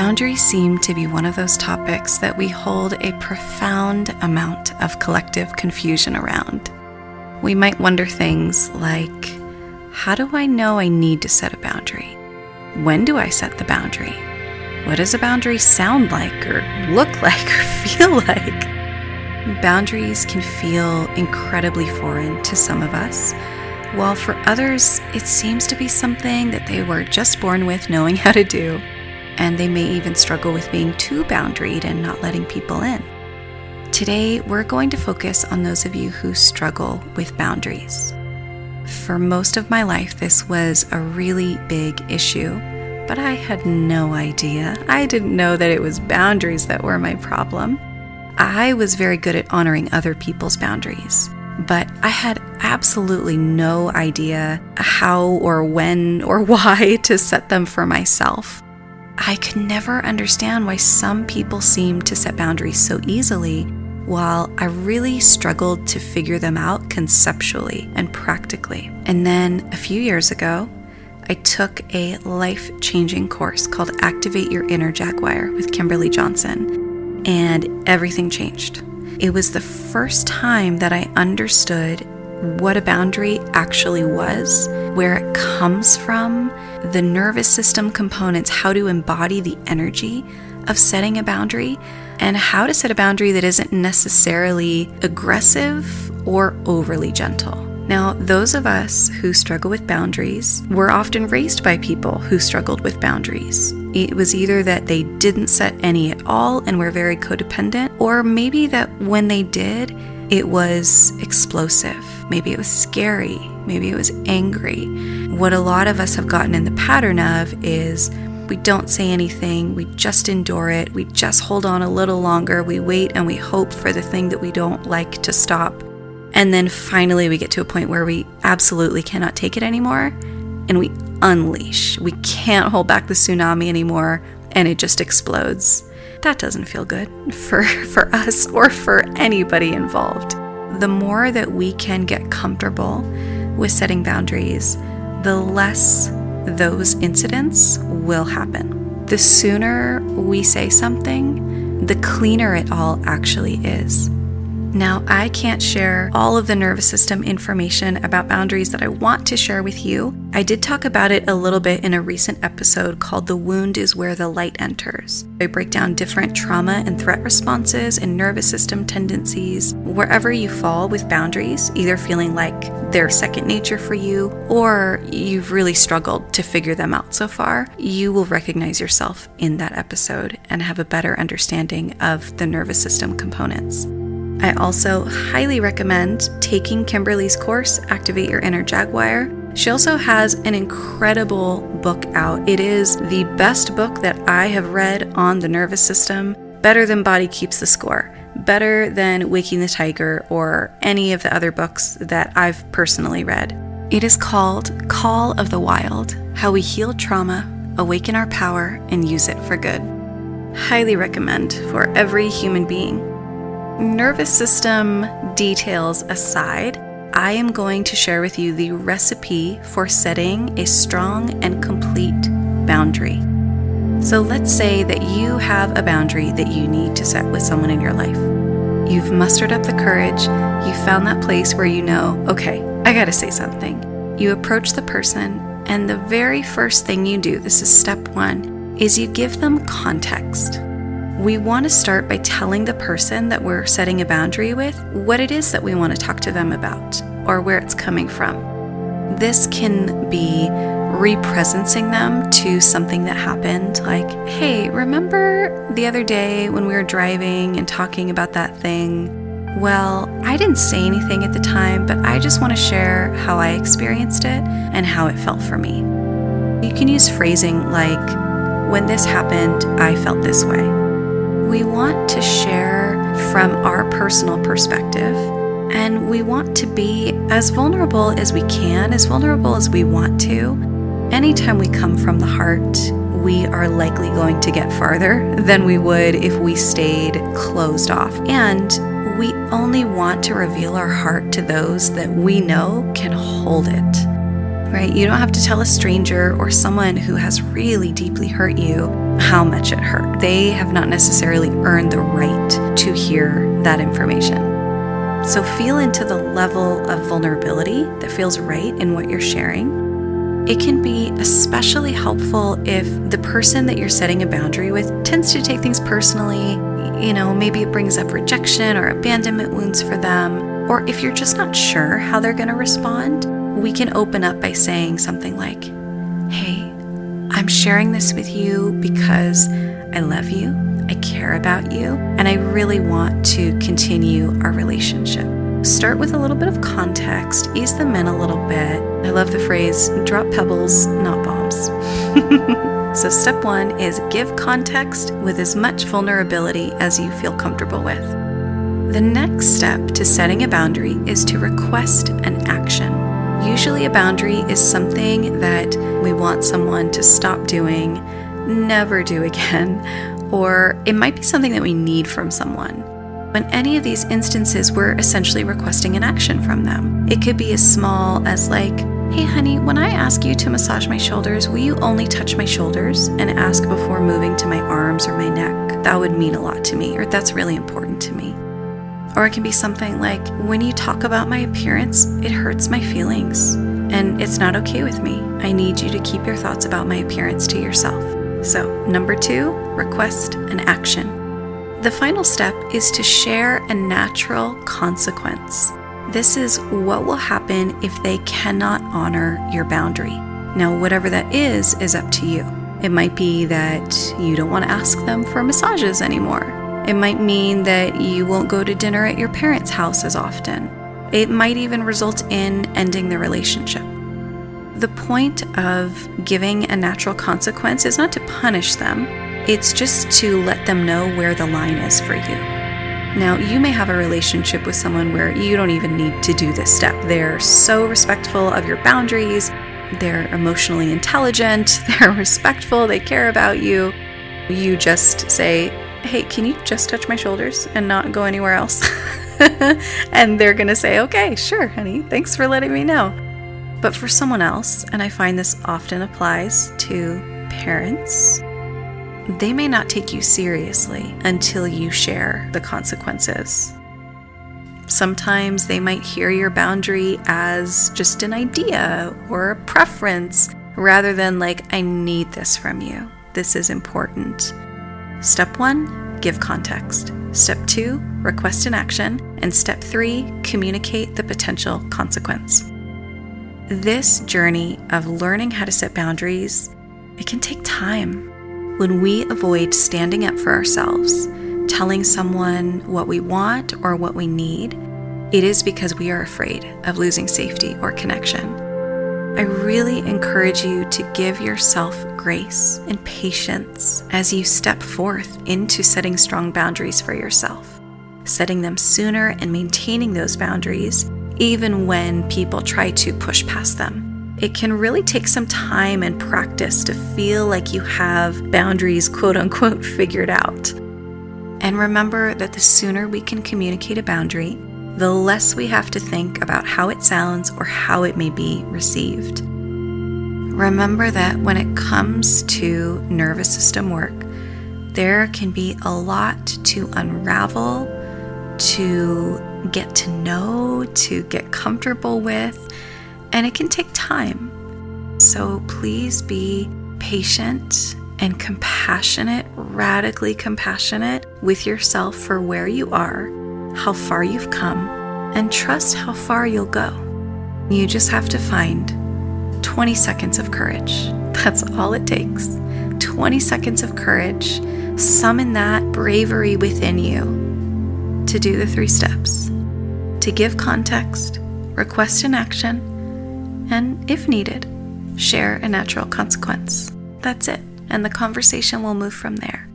Boundaries seem to be one of those topics that we hold a profound amount of collective confusion around. We might wonder things like How do I know I need to set a boundary? When do I set the boundary? What does a boundary sound like, or look like, or feel like? Boundaries can feel incredibly foreign to some of us, while for others, it seems to be something that they were just born with knowing how to do, and they may even struggle with being too boundaried and not letting people in. Today, we're going to focus on those of you who struggle with boundaries. For most of my life, this was a really big issue, but I had no idea. I didn't know that it was boundaries that were my problem. I was very good at honoring other people's boundaries, but I had absolutely no idea how or when or why to set them for myself. I could never understand why some people seemed to set boundaries so easily, while I really struggled to figure them out conceptually and practically. And then a few years ago, I took a life changing course called Activate Your Inner Jaguar with Kimberly Johnson, and everything changed. It was the first time that I understood what a boundary actually was, where it comes from, the nervous system components, how to embody the energy of setting a boundary, and how to set a boundary that isn't necessarily aggressive or overly gentle. Now, those of us who struggle with boundaries were often raised by people who struggled with boundaries. It was either that they didn't set any at all and were very codependent, or maybe that when they did, it was explosive. Maybe it was scary. Maybe it was angry. What a lot of us have gotten in the pattern of is we don't say anything, we just endure it, we just hold on a little longer, we wait and we hope for the thing that we don't like to stop. And then finally, we get to a point where we absolutely cannot take it anymore and we unleash. We can't hold back the tsunami anymore and it just explodes. That doesn't feel good for, for us or for anybody involved. The more that we can get comfortable with setting boundaries, the less those incidents will happen. The sooner we say something, the cleaner it all actually is. Now, I can't share all of the nervous system information about boundaries that I want to share with you. I did talk about it a little bit in a recent episode called The Wound is Where the Light Enters. I break down different trauma and threat responses and nervous system tendencies. Wherever you fall with boundaries, either feeling like they're second nature for you or you've really struggled to figure them out so far, you will recognize yourself in that episode and have a better understanding of the nervous system components. I also highly recommend taking Kimberly's course, Activate Your Inner Jaguar. She also has an incredible book out. It is the best book that I have read on the nervous system, better than Body Keeps the Score, better than Waking the Tiger or any of the other books that I've personally read. It is called Call of the Wild How We Heal Trauma, Awaken Our Power, and Use It for Good. Highly recommend for every human being nervous system details aside, I am going to share with you the recipe for setting a strong and complete boundary. So let's say that you have a boundary that you need to set with someone in your life. You've mustered up the courage, you found that place where you know, okay, I gotta say something. You approach the person, and the very first thing you do, this is step one, is you give them context we want to start by telling the person that we're setting a boundary with what it is that we want to talk to them about or where it's coming from. This can be represencing them to something that happened, like, hey, remember the other day when we were driving and talking about that thing? Well, I didn't say anything at the time, but I just want to share how I experienced it and how it felt for me. You can use phrasing like, when this happened, I felt this way we want to share from our personal perspective and we want to be as vulnerable as we can, as vulnerable as we want to. Anytime we come from the heart, we are likely going to get farther than we would if we stayed closed off. And we only want to reveal our heart to those that we know can hold it. Right? You don't have to tell a stranger or someone who has really deeply hurt you how much it hurt. They have not necessarily earned the right to hear that information. So feel into the level of vulnerability that feels right in what you're sharing. It can be especially helpful if the person that you're setting a boundary with tends to take things personally. You know, maybe it brings up rejection or abandonment wounds for them. Or if you're just not sure how they're going to respond, we can open up by saying something like, Hey, I'm sharing this with you because I love you, I care about you, and I really want to continue our relationship. Start with a little bit of context, ease them in a little bit. I love the phrase drop pebbles, not bombs. so, step one is give context with as much vulnerability as you feel comfortable with. The next step to setting a boundary is to request an action. Usually, a boundary is something that we want someone to stop doing, never do again, or it might be something that we need from someone. In any of these instances, we're essentially requesting an action from them. It could be as small as, like, Hey, honey, when I ask you to massage my shoulders, will you only touch my shoulders and ask before moving to my arms or my neck? That would mean a lot to me, or that's really important to me. Or it can be something like, when you talk about my appearance, it hurts my feelings, and it's not okay with me. I need you to keep your thoughts about my appearance to yourself. So, number two, request an action. The final step is to share a natural consequence. This is what will happen if they cannot honor your boundary. Now, whatever that is, is up to you. It might be that you don't want to ask them for massages anymore. It might mean that you won't go to dinner at your parents' house as often. It might even result in ending the relationship. The point of giving a natural consequence is not to punish them, it's just to let them know where the line is for you. Now, you may have a relationship with someone where you don't even need to do this step. They're so respectful of your boundaries, they're emotionally intelligent, they're respectful, they care about you. You just say, hey, can you just touch my shoulders and not go anywhere else? and they're going to say, okay, sure, honey, thanks for letting me know. But for someone else, and I find this often applies to parents, they may not take you seriously until you share the consequences. Sometimes they might hear your boundary as just an idea or a preference rather than like, I need this from you. This is important. Step one, give context. Step two, request an action. And step three, communicate the potential consequence. This journey of learning how to set boundaries, it can take time. When we avoid standing up for ourselves, telling someone what we want or what we need, it is because we are afraid of losing safety or connection. I really encourage you to give yourself grace and patience as you step forth into setting strong boundaries for yourself, setting them sooner and maintaining those boundaries even when people try to push past them. It can really take some time and practice to feel like you have boundaries, quote unquote, figured out. And remember that the sooner we can communicate a boundary, the less we have to think about how it sounds or how it may be received. Remember that when it comes to nervous system work, there can be a lot to unravel, to get to know, to get comfortable with, and it can take time. So please be patient and compassionate, radically compassionate with yourself for where you are how far you've come, and trust how far you'll go. You just have to find 20 seconds of courage. That's all it takes. 20 seconds of courage. Summon that bravery within you to do the three steps to give context, request an action, and if needed, share a natural consequence. That's it. And the conversation will move from there.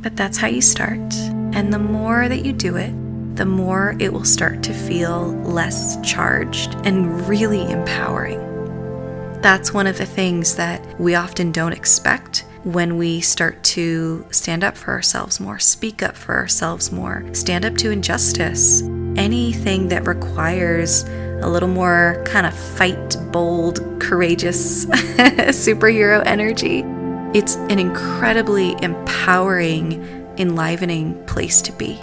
But that's how you start. And the more that you do it, the more it will start to feel less charged and really empowering. That's one of the things that we often don't expect when we start to stand up for ourselves more, speak up for ourselves more, stand up to injustice, anything that requires a little more kind of fight, bold, courageous superhero energy. It's an incredibly empowering, enlivening place to be.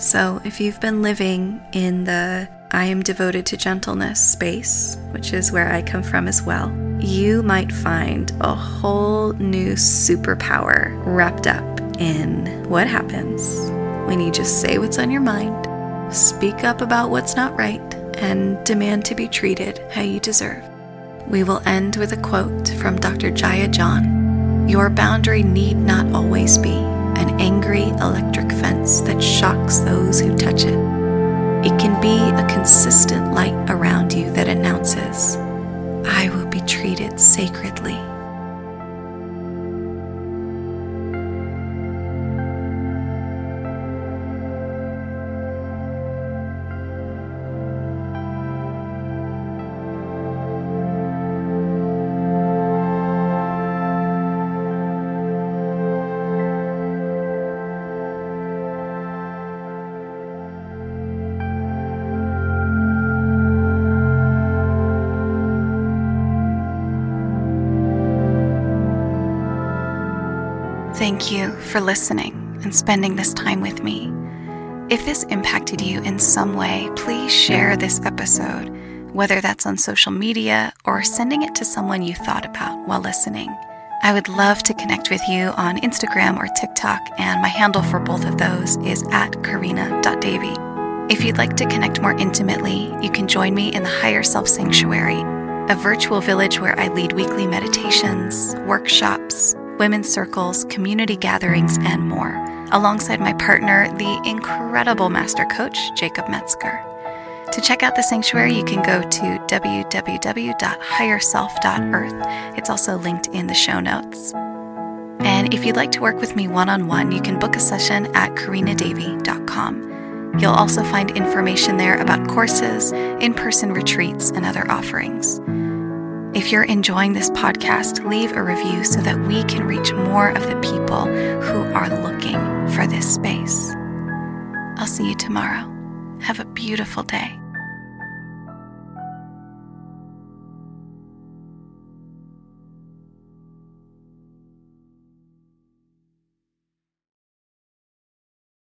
So, if you've been living in the I am devoted to gentleness space, which is where I come from as well, you might find a whole new superpower wrapped up in what happens when you just say what's on your mind, speak up about what's not right, and demand to be treated how you deserve. We will end with a quote from Dr. Jaiya John Your boundary need not always be an angry electric fence that shocks those who touch it. It can be a consistent light around you that announces, I will be treated sacredly. Thank you for listening and spending this time with me. If this impacted you in some way, please share this episode, whether that's on social media or sending it to someone you thought about while listening. I would love to connect with you on Instagram or TikTok, and my handle for both of those is at karina.davy. If you'd like to connect more intimately, you can join me in the Higher Self Sanctuary, a virtual village where I lead weekly meditations, workshops, women's circles, community gatherings, and more, alongside my partner, the incredible master coach, Jacob Metzger. To check out the sanctuary, you can go to www.higherself.earth. It's also linked in the show notes. And if you'd like to work with me one on one, you can book a session at karinadavy.com. You'll also find information there about courses, in person retreats, and other offerings. If you're enjoying this podcast, leave a review so that we can reach more of the people who are looking for this space. I'll see you tomorrow. Have a beautiful day.